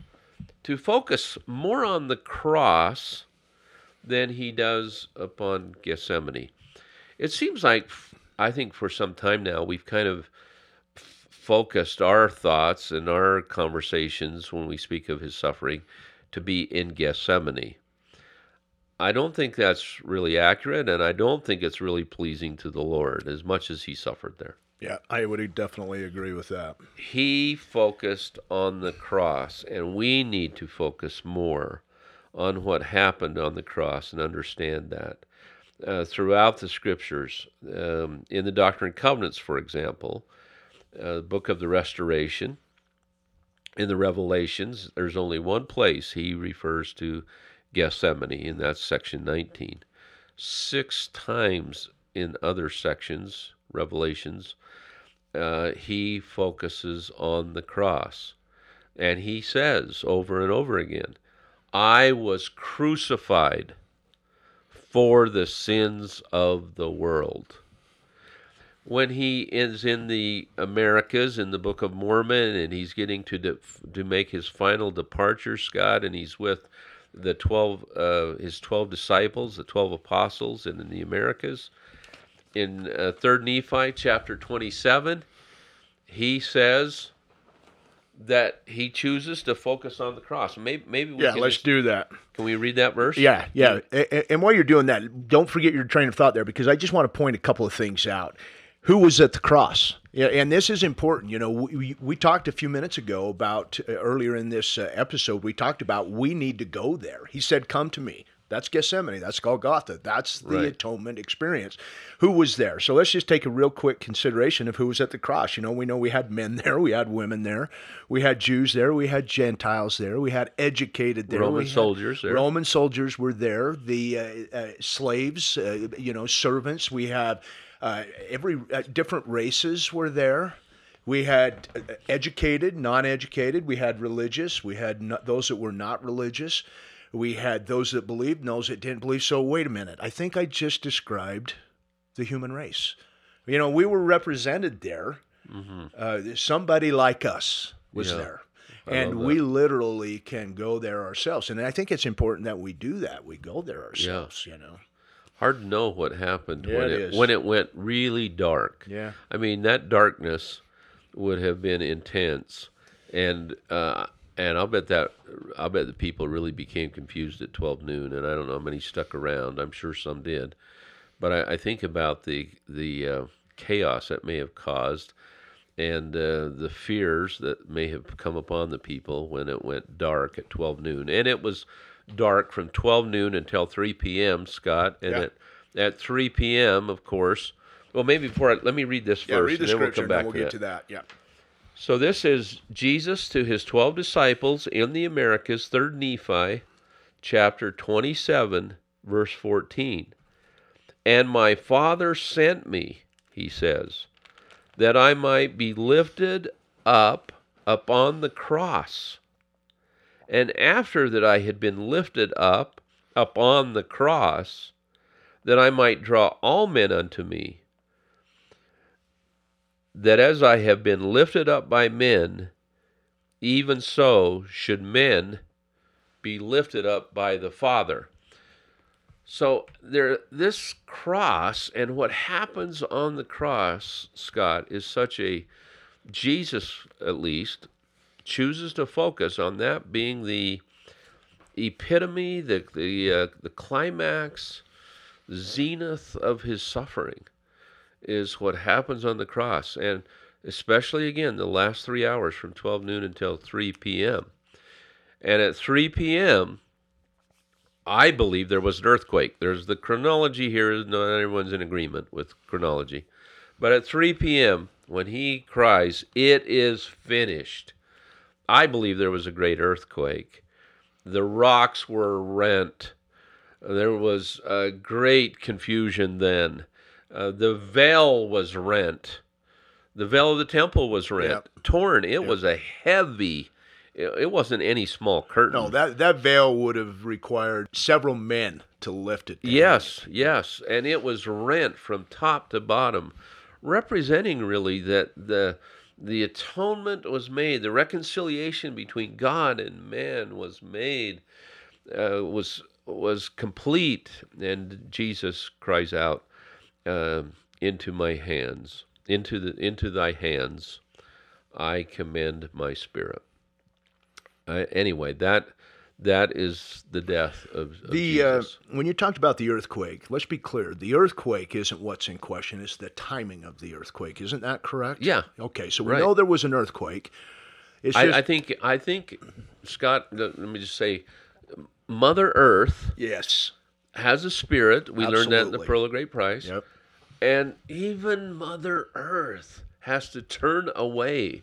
S2: to focus more on the cross than he does upon Gethsemane. It seems like, I think for some time now, we've kind of f- focused our thoughts and our conversations when we speak of his suffering to be in Gethsemane. I don't think that's really accurate, and I don't think it's really pleasing to the Lord as much as he suffered there.
S1: Yeah, I would definitely agree with that.
S2: He focused on the cross, and we need to focus more on what happened on the cross and understand that. Uh, throughout the scriptures, um, in the Doctrine and Covenants, for example, uh, book of the Restoration, in the Revelations, there's only one place he refers to Gethsemane, and that's section 19. Six times in other sections, Revelations, uh, he focuses on the cross. And he says over and over again, I was crucified for the sins of the world. When he is in the Americas in the Book of Mormon and he's getting to de- to make his final departure, Scott, and he's with the twelve uh, his twelve disciples, the twelve apostles, and in the Americas, in uh, Third Nephi chapter twenty-seven, he says that he chooses to focus on the cross. Maybe, maybe we
S1: yeah,
S2: can
S1: let's
S2: just-
S1: do that.
S2: Can we read that verse?
S1: Yeah, yeah. A- a- And while you're doing that, don't forget your train of thought there because I just want to point a couple of things out. Who was at the cross? Yeah, and this is important. You know, we, we, we talked a few minutes ago about uh, earlier in this uh, episode, we talked about we need to go there. He said, Come to me. That's Gethsemane. That's Golgotha. That's the
S2: Right.
S1: atonement experience. Who was there? So let's just take a real quick consideration of who was at the cross. You know, we know we had men there, we had women there, we had Jews there, we had Gentiles there, we had educated there,
S2: Roman
S1: had-
S2: soldiers there.
S1: Roman soldiers were there. The uh, uh, slaves, uh, you know, servants. We have uh, every uh, different races were there. We had uh, educated, non-educated. We had religious. We had no, those that were not religious. We had those that believed, and those that didn't believe. So wait a minute. I think I just described the human race. You know, we were represented there. Uh, somebody like us was
S2: Mm-hmm. Yeah.
S1: there.
S2: I
S1: And we literally can go there ourselves. And I think it's important that we do that. We go there ourselves, you know.
S2: Hard to know what happened
S1: Yeah,
S2: when
S1: it
S2: when it went really dark.
S1: Yeah.
S2: I mean, that darkness would have been intense, and uh, and I'll bet that I'll bet the people really became confused at twelve noon, and I don't know how many stuck around. I'm sure some did, but I, I think about the the uh, chaos that may have caused, and uh, the fears that may have come upon the people when it went dark at twelve noon, and it was dark from twelve noon until three p.m. Scott, and
S1: Yeah.
S2: at at three p.m. of course. Well, maybe before I, let me read this first, Yeah,
S1: read the
S2: and then we'll come back
S1: we'll
S2: to
S1: get
S2: that.
S1: to that. Yeah.
S2: So this is Jesus to his 12 disciples in the Americas, 3rd Nephi, chapter 27, verse 14. And my Father sent me, he says, that I might be lifted up upon the cross. And after that I had been lifted up upon the cross, that I might draw all men unto me that as I have been lifted up by men, even so should men be lifted up by the Father. So there this cross and what happens on the cross, Scott, is such a Jesus at least chooses to focus on that being the epitome, the the uh, the climax, zenith of his suffering is what happens on the cross, and especially again the last three hours from 12 noon until 3 p.m. And at 3 p.m., I believe there was an earthquake. There's the chronology here, not everyone's in agreement with chronology. But at 3 p.m., when he cries, It is finished, I believe there was a great earthquake. The rocks were rent. There was a great confusion then. Uh, the veil was rent. The veil of the temple was rent,
S1: Yep.
S2: torn. It was a heavy. It, it wasn't any small curtain.
S1: No, that, that veil would have required several men to lift it. down.
S2: Yes, yes, and it was rent from top to bottom, representing really that the the atonement was made, the reconciliation between God and man was made, uh, was was complete, and Jesus cries out, um, "Into my hands, into the into thy hands, I commend my spirit." Uh, anyway, that That is the death of, of
S1: The uh,
S2: Jesus.
S1: when you talked about the earthquake, let's be clear: the earthquake isn't what's in question; it's the timing of the earthquake. Isn't that correct?
S2: Yeah.
S1: Okay, so we
S2: Right.
S1: know there was an earthquake. It's just
S2: I, I think I think Scott. Let me just say, Mother Earth
S1: yes.
S2: has a spirit. We learned that in the Pearl of Great Price.
S1: Yep.
S2: And even Mother Earth has to turn away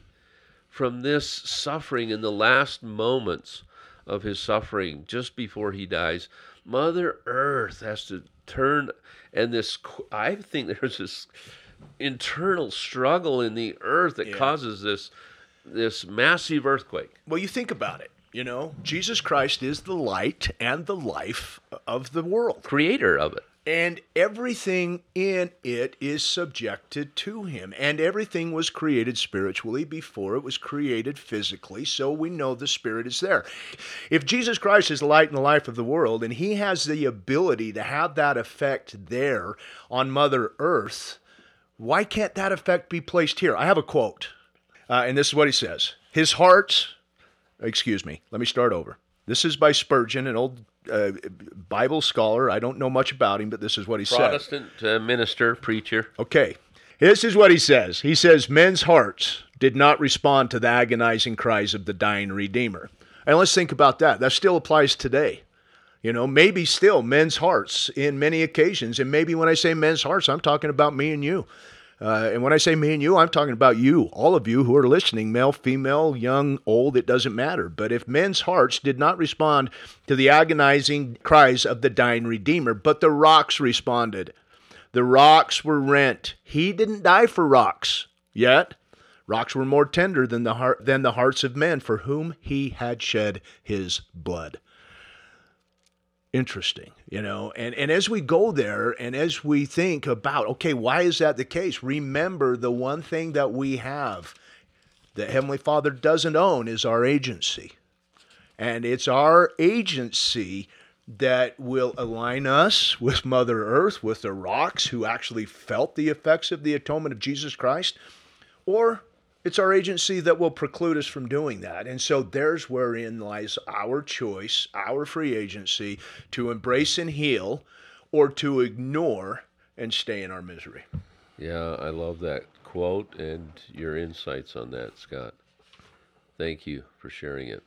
S2: from this suffering in the last moments of his suffering just before he dies. Mother Earth has to turn, and this, I think there's this internal struggle in the earth that
S1: Yeah.
S2: causes this this massive earthquake.
S1: Well, you think about it. You know, Jesus Christ is the light and the life of the world.
S2: Creator of it.
S1: And everything in it is subjected to him. And everything was created spiritually before it was created physically. So we know the Spirit is there. If Jesus Christ is the light and the life of the world, and he has the ability to have that effect there on Mother Earth, why can't that effect be placed here? I have a quote. Uh, and this is what he says His heart, excuse me, let me start over. This is by Spurgeon, an old uh, Bible scholar. I don't know much about him, but this is what he said.
S2: Protestant uh, minister, preacher.
S1: Okay. This is what he says. He says, Men's hearts did not respond to the agonizing cries of the dying Redeemer. And let's think about that. That still applies today. You know, maybe still men's hearts in many occasions. And maybe when I say men's hearts, I'm talking about me and you. Uh, and when I say me and you, I'm talking about you, all of you who are listening, male, female, young, old, it doesn't matter. But if men's hearts did not respond to the agonizing cries of the dying Redeemer, but the rocks responded, the rocks were rent. He didn't die for rocks yet. Rocks were more tender than the heart than the hearts of men for whom he had shed his blood. Interesting, you know. And and as we go there and as we think about, okay, why is that the case? Remember the one thing that we have that Heavenly Father doesn't own is our agency. And it's our agency that will align us with Mother Earth, with the rocks who actually felt the effects of the atonement of Jesus Christ, or it's our agency that will preclude us from doing that. And so there's wherein lies our choice, our free agency to embrace and heal or to ignore and stay in our misery.
S2: Yeah, I love that quote and your insights on that, Scott. Thank you for sharing it.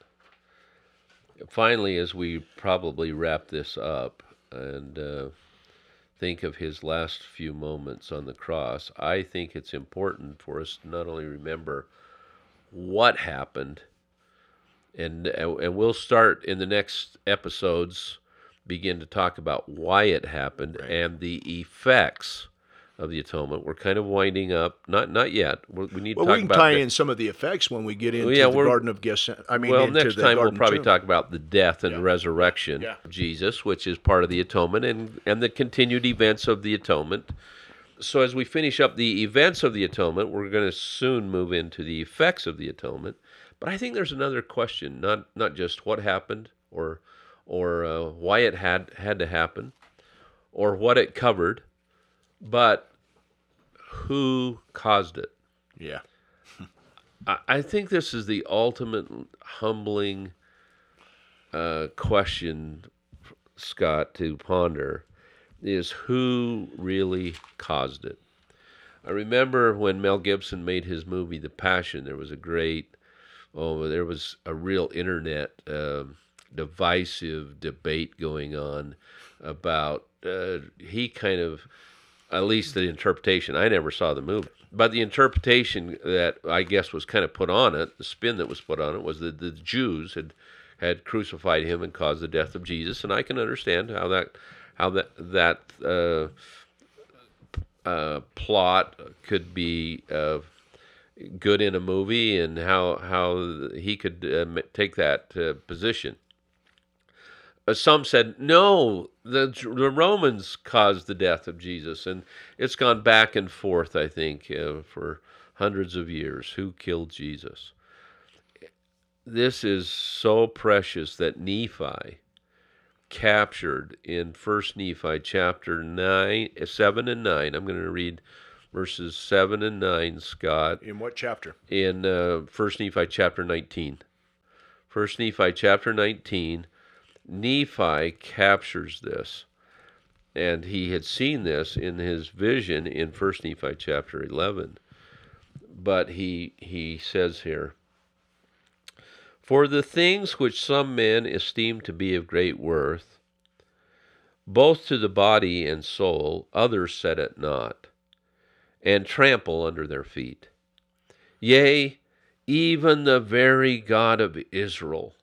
S2: Finally, as we probably wrap this up and uh, think of his last few moments on the cross, I think it's important for us to not only remember what happened, and and we'll start in the next episodes begin to talk about why it happened and the effects of the atonement. We're kind of winding up. Not not yet. We're, we need
S1: Well,
S2: to talk
S1: we can
S2: about
S1: tie
S2: the-
S1: in some of the effects when we get into
S2: yeah,
S1: the Garden of Gethsemane. I mean,
S2: well, next time we'll probably
S1: tomb.
S2: talk about the death and resurrection
S1: Yeah.
S2: of Jesus, which is part of the atonement, and and the continued events of the atonement. So as we finish up the events of the atonement, we're going to soon move into the effects of the atonement. But I think there's another question, not not just what happened or or uh, why it had had to happen, or what it covered, but who caused it.
S1: Yeah.
S2: I, I think this is the ultimate humbling uh, question, Scott, to ponder is who really caused it. I remember when Mel Gibson made his movie The Passion, there was a great, oh, there was a real internet um, divisive debate going on about, uh, he kind of, at least the interpretation, I never saw the movie, but the interpretation that I guess was kind of put on it, the spin that was put on it, was that the Jews had had crucified him and caused the death of Jesus, and I can understand how that how that that uh, uh, plot could be uh, good in a movie, and how how he could uh, take that uh, position. Uh, some said no, the the Romans caused the death of Jesus, and it's gone back and forth. I think uh, for hundreds of years, who killed Jesus? This is so precious that Nephi captured in First Nephi chapter nine, seven and nine. I'm going to read verses seven and nine, Scott
S1: In what chapter?
S2: in uh, First Nephi chapter 19. First Nephi chapter 19, Nephi captures this. And he had seen this in his vision in 1 Nephi chapter 11. But he, he says here, For the things which some men esteem to be of great worth, both to the body and soul, others set at naught, and trample under their feet. Yea, even the very God of Israel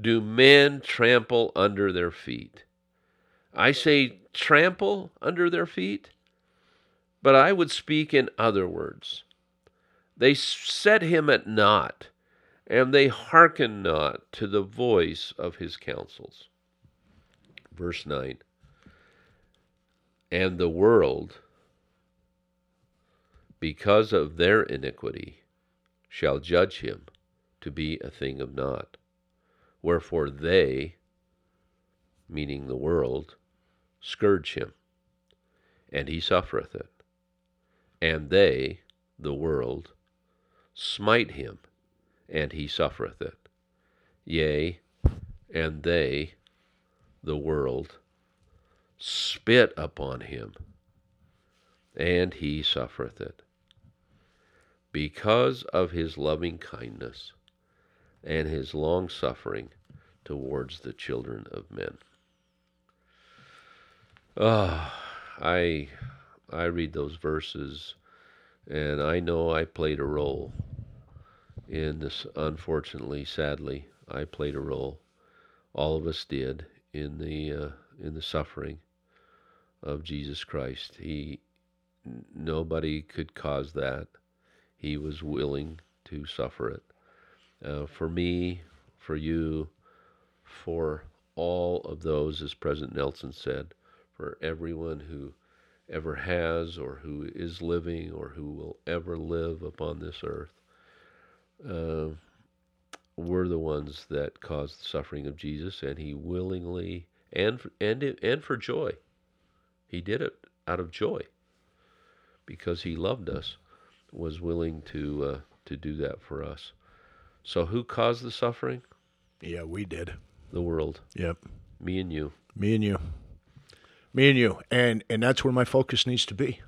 S2: do men trample under their feet. I say trample under their feet, but I would speak in other words. They set him at naught, and they hearken not to the voice of his counsels. Verse 9 And the world, because of their iniquity, shall judge him to be a thing of naught. Wherefore they, meaning the world, scourge him, and he suffereth it. And they, the world, smite him, and he suffereth it. Yea, and they, the world, spit upon him, and he suffereth it. Because of his loving kindness and his long suffering towards the children of men. Oh, I I read those verses and I know I played a role in this. Unfortunately sadly I played a role all of us did in the uh, in the suffering of Jesus Christ. He nobody could cause that. He was willing to suffer it uh, for me for you for all of those as President Nelson said for everyone who ever has or who is living or who will ever live upon this earth. Uh, we're the ones that caused the suffering of Jesus, and He willingly and and and for joy, He did it out of joy, because He loved us, was willing to uh, to do that for us. So, who caused the suffering?
S1: Yeah, we did.
S2: The world.
S1: Yep.
S2: Me and you.
S1: Me and you me and you, and and that's where my focus needs to be,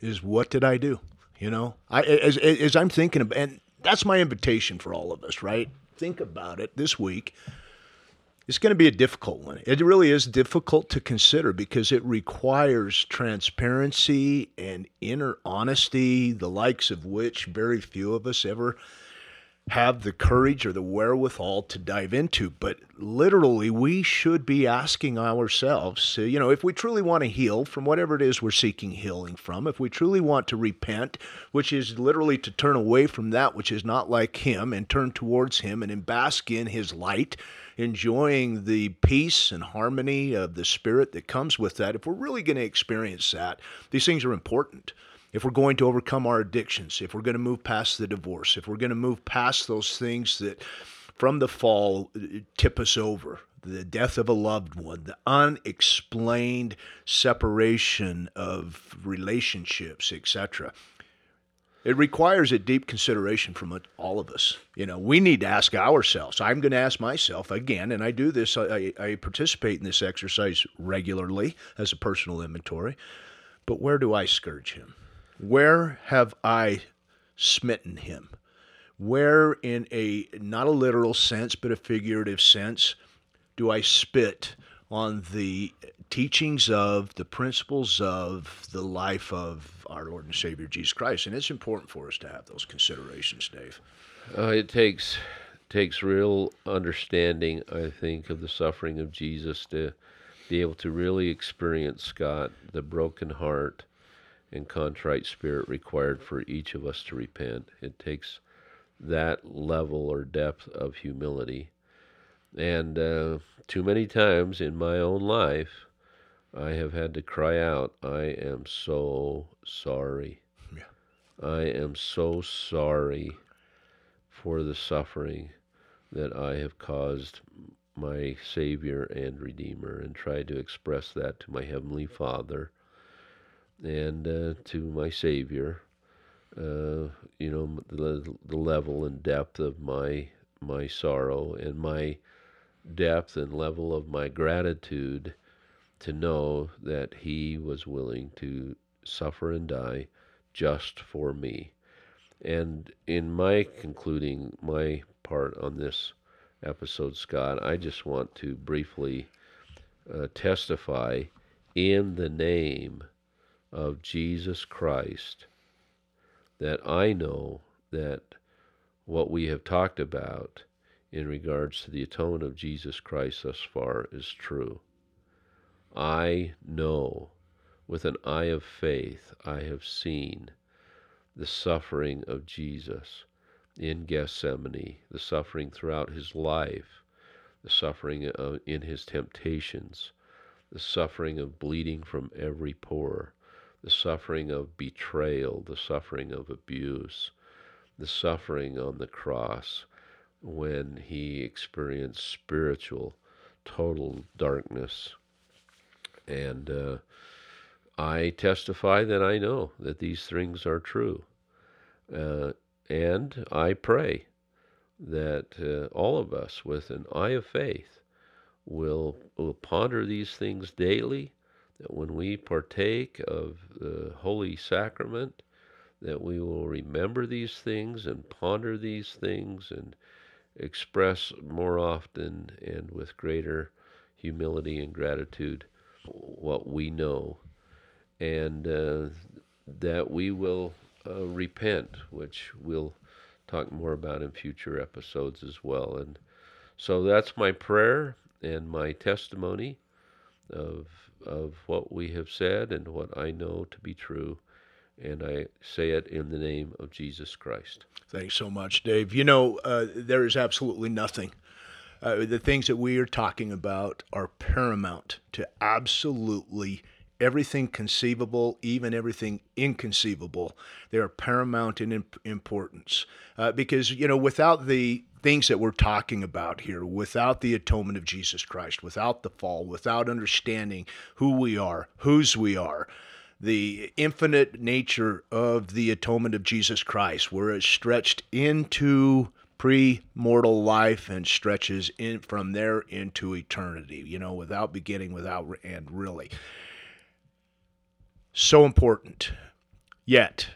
S1: is what did I do? You know, I as as I'm thinking about, and that's my invitation for all of us, right? Think about it this week. It's going to be a difficult one. It really is difficult to consider because it requires transparency and inner honesty, the likes of which very few of us ever have the courage or the wherewithal to dive into. But literally, we should be asking ourselves, uh, you know, if we truly want to heal from whatever it is we're seeking healing from, if we truly want to repent, which is literally to turn away from that which is not like Him and turn towards Him and bask in His light, enjoying the peace and harmony of the Spirit that comes with that, if we're really going to experience that, these things are important if we're going to overcome our addictions, if we're going to move past the divorce, if we're going to move past those things that from the fall uh, tip us over, the death of a loved one, the unexplained separation of relationships, etc. It requires a deep consideration from all of us. You know, we need to ask ourselves. I'm going to ask myself again, and I do this. I, I participate in this exercise regularly as a personal inventory. But where do I scourge him? Where have I smitten him? Where, in a not a literal sense, but a figurative sense, do I spit on the teachings of, the principles of, the life of our Lord and Savior Jesus Christ? And it's important for us to have those considerations, Dave.
S2: Uh, it takes takes real understanding, I think, of the suffering of Jesus to be able to really experience Scott, the broken heart, and contrite spirit required for each of us to repent. It takes that level or depth of humility. And uh, too many times in my own life, I have had to cry out, I am so sorry. Yeah. I am so sorry for the suffering that I have caused my Savior and Redeemer, and tried to express that to my Heavenly Father and uh, to my Savior. Uh, you know the, the level and depth of my my sorrow and my depth and level of my gratitude to know that He was willing to suffer and die just for me. And in my concluding my part on this episode, Scott, I just want to briefly uh, testify in the name of Jesus Christ that I know that what we have talked about in regards to the atonement of Jesus Christ thus far is true. I know with an eye of faith I have seen the suffering of Jesus in Gethsemane, the suffering throughout his life, the suffering uh, in his temptations, the suffering of bleeding from every pore, the suffering of betrayal, the suffering of abuse, the suffering on the cross when he experienced spiritual total darkness. And uh, I testify that I know that these things are true. Uh, and I pray that uh, all of us, with an eye of faith, will, will ponder these things daily, that when we partake of the Holy Sacrament, that we will remember these things and ponder these things and express more often and with greater humility and gratitude what we know, and uh, that we will uh, repent, which we'll talk more about in future episodes as well. And so that's my prayer and my testimony of of what we have said and what I know to be true. And I say it in the name of Jesus Christ.
S1: Thanks so much, Dave. You know, uh, there is absolutely nothing. Uh, the things that we are talking about are paramount to absolutely everything conceivable, even everything inconceivable. They are paramount in imp- importance uh, because you know without the things that we're talking about here, without the atonement of Jesus Christ, without the fall, without understanding who we are, whose we are. The infinite nature of the atonement of Jesus Christ, where it's stretched into pre-mortal life and stretches in from there into eternity you know without beginning without end really so important. Yet,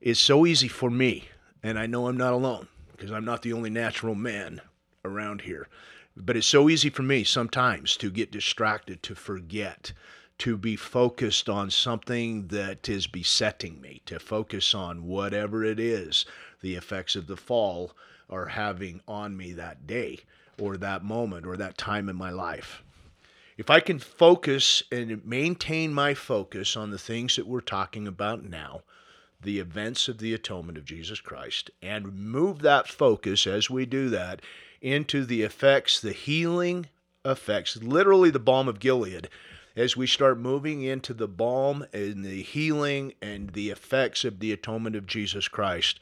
S1: it's so easy for me, and I know I'm not alone because I'm not the only natural man around here. But it's so easy for me sometimes to get distracted, to forget, to be focused on something that is besetting me, to focus on whatever it is the effects of the fall are having on me that day or that moment or that time in my life if I can focus and maintain my focus on the things that we're talking about now, the events of the atonement of Jesus Christ, and move that focus as we do that into the effects, the healing effects, literally the balm of Gilead, as we start moving into the balm and the healing and the effects of the atonement of Jesus Christ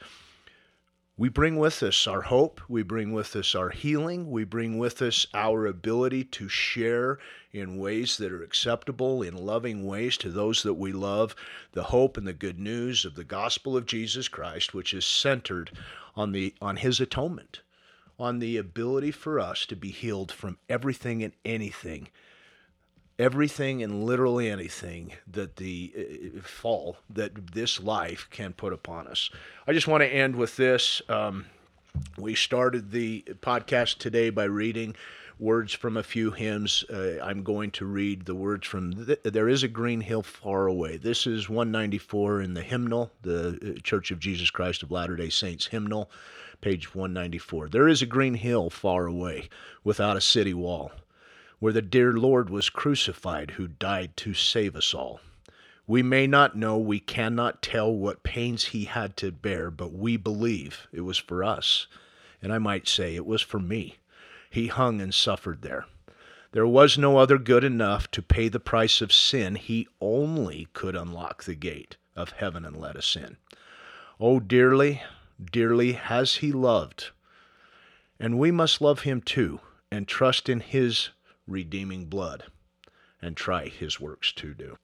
S1: we bring with us our hope, we bring with us our healing, we bring with us our ability to share in ways that are acceptable, in loving ways to those that we love, the hope and the good news of the gospel of Jesus Christ, which is centered on the on his atonement, on the ability for us to be healed from everything and anything everything and literally anything that the uh, fall that this life can put upon us. I just want to end with this. Um, we started the podcast today by reading words from a few hymns. Uh, I'm going to read the words from th- There is a Green Hill Far Away. This is 194 in the hymnal, the uh, Church of Jesus Christ of Latter day Saints hymnal, page 194. There is a green hill far away without a city wall where the dear Lord was crucified, who died to save us all. We may not know, we cannot tell what pains he had to bear, but we believe it was for us. And I might say it was for me. He hung and suffered there. There was no other good enough to pay the price of sin. He only could unlock the gate of heaven and let us in. Oh, dearly, dearly has he loved. And we must love him too and trust in his redeeming blood and try his works to do.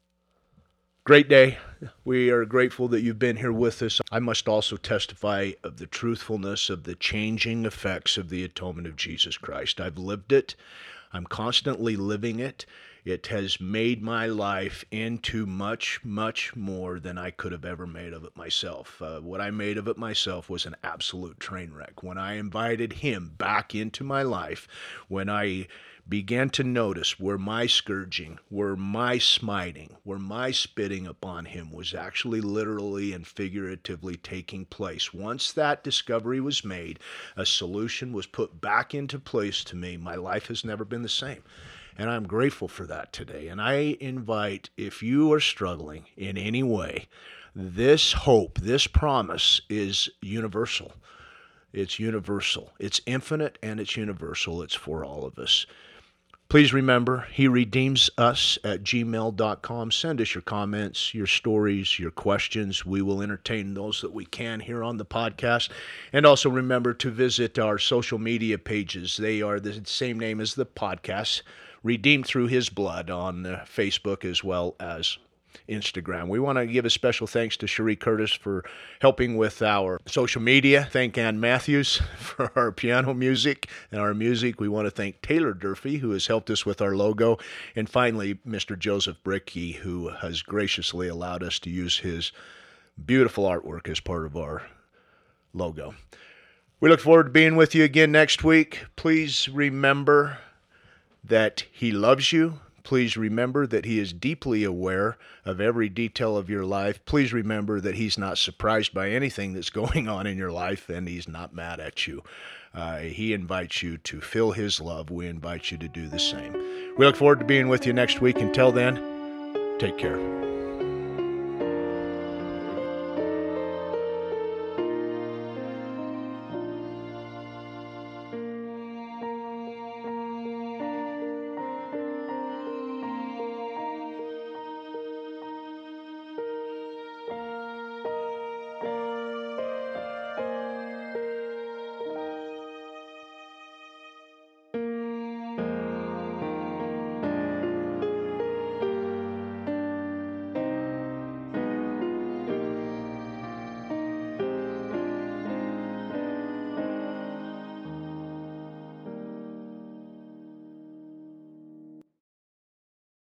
S1: Great day. We are grateful that you've been here with us. I must also testify of the truthfulness of the changing effects of the atonement of Jesus Christ. I've lived it, I'm constantly living it. It has made my life into much, much more than I could have ever made of it myself. Uh, what I made of it myself was an absolute train wreck. When I invited Him back into my life, when I began to notice where my scourging, where my smiting, where my spitting upon him was actually literally and figuratively taking place. Once that discovery was made, a solution was put back into place to me. My life has never been the same. And I'm grateful for that today. And I invite, if you are struggling in any way, this hope, this promise is universal. It's universal. It's infinite and it's universal. It's for all of us. Please remember, he redeems us at gmail.com. Send us your comments, your stories, your questions. We will entertain those that we can here on the podcast. And also remember to visit our social media pages. They are the same name as the podcast, Redeemed Through His Blood on uh, Facebook as well as Instagram. We want to give a special thanks to Cherie Curtis for helping with our social media. Thank Ann Matthews for our piano music and our music. We want to thank Taylor Durfee, who has helped us with our logo. And finally, Mr. Joseph Brickey, who has graciously allowed us to use his beautiful artwork as part of our logo. We look forward to being with you again next week. Please remember that He loves you Please remember that He is deeply aware of every detail of your life. Please remember that He's not surprised by anything that's going on in your life and He's not mad at you. Uh, he invites you to feel His love. We invite you to do the same. We look forward to being with you next week. Until then, take care.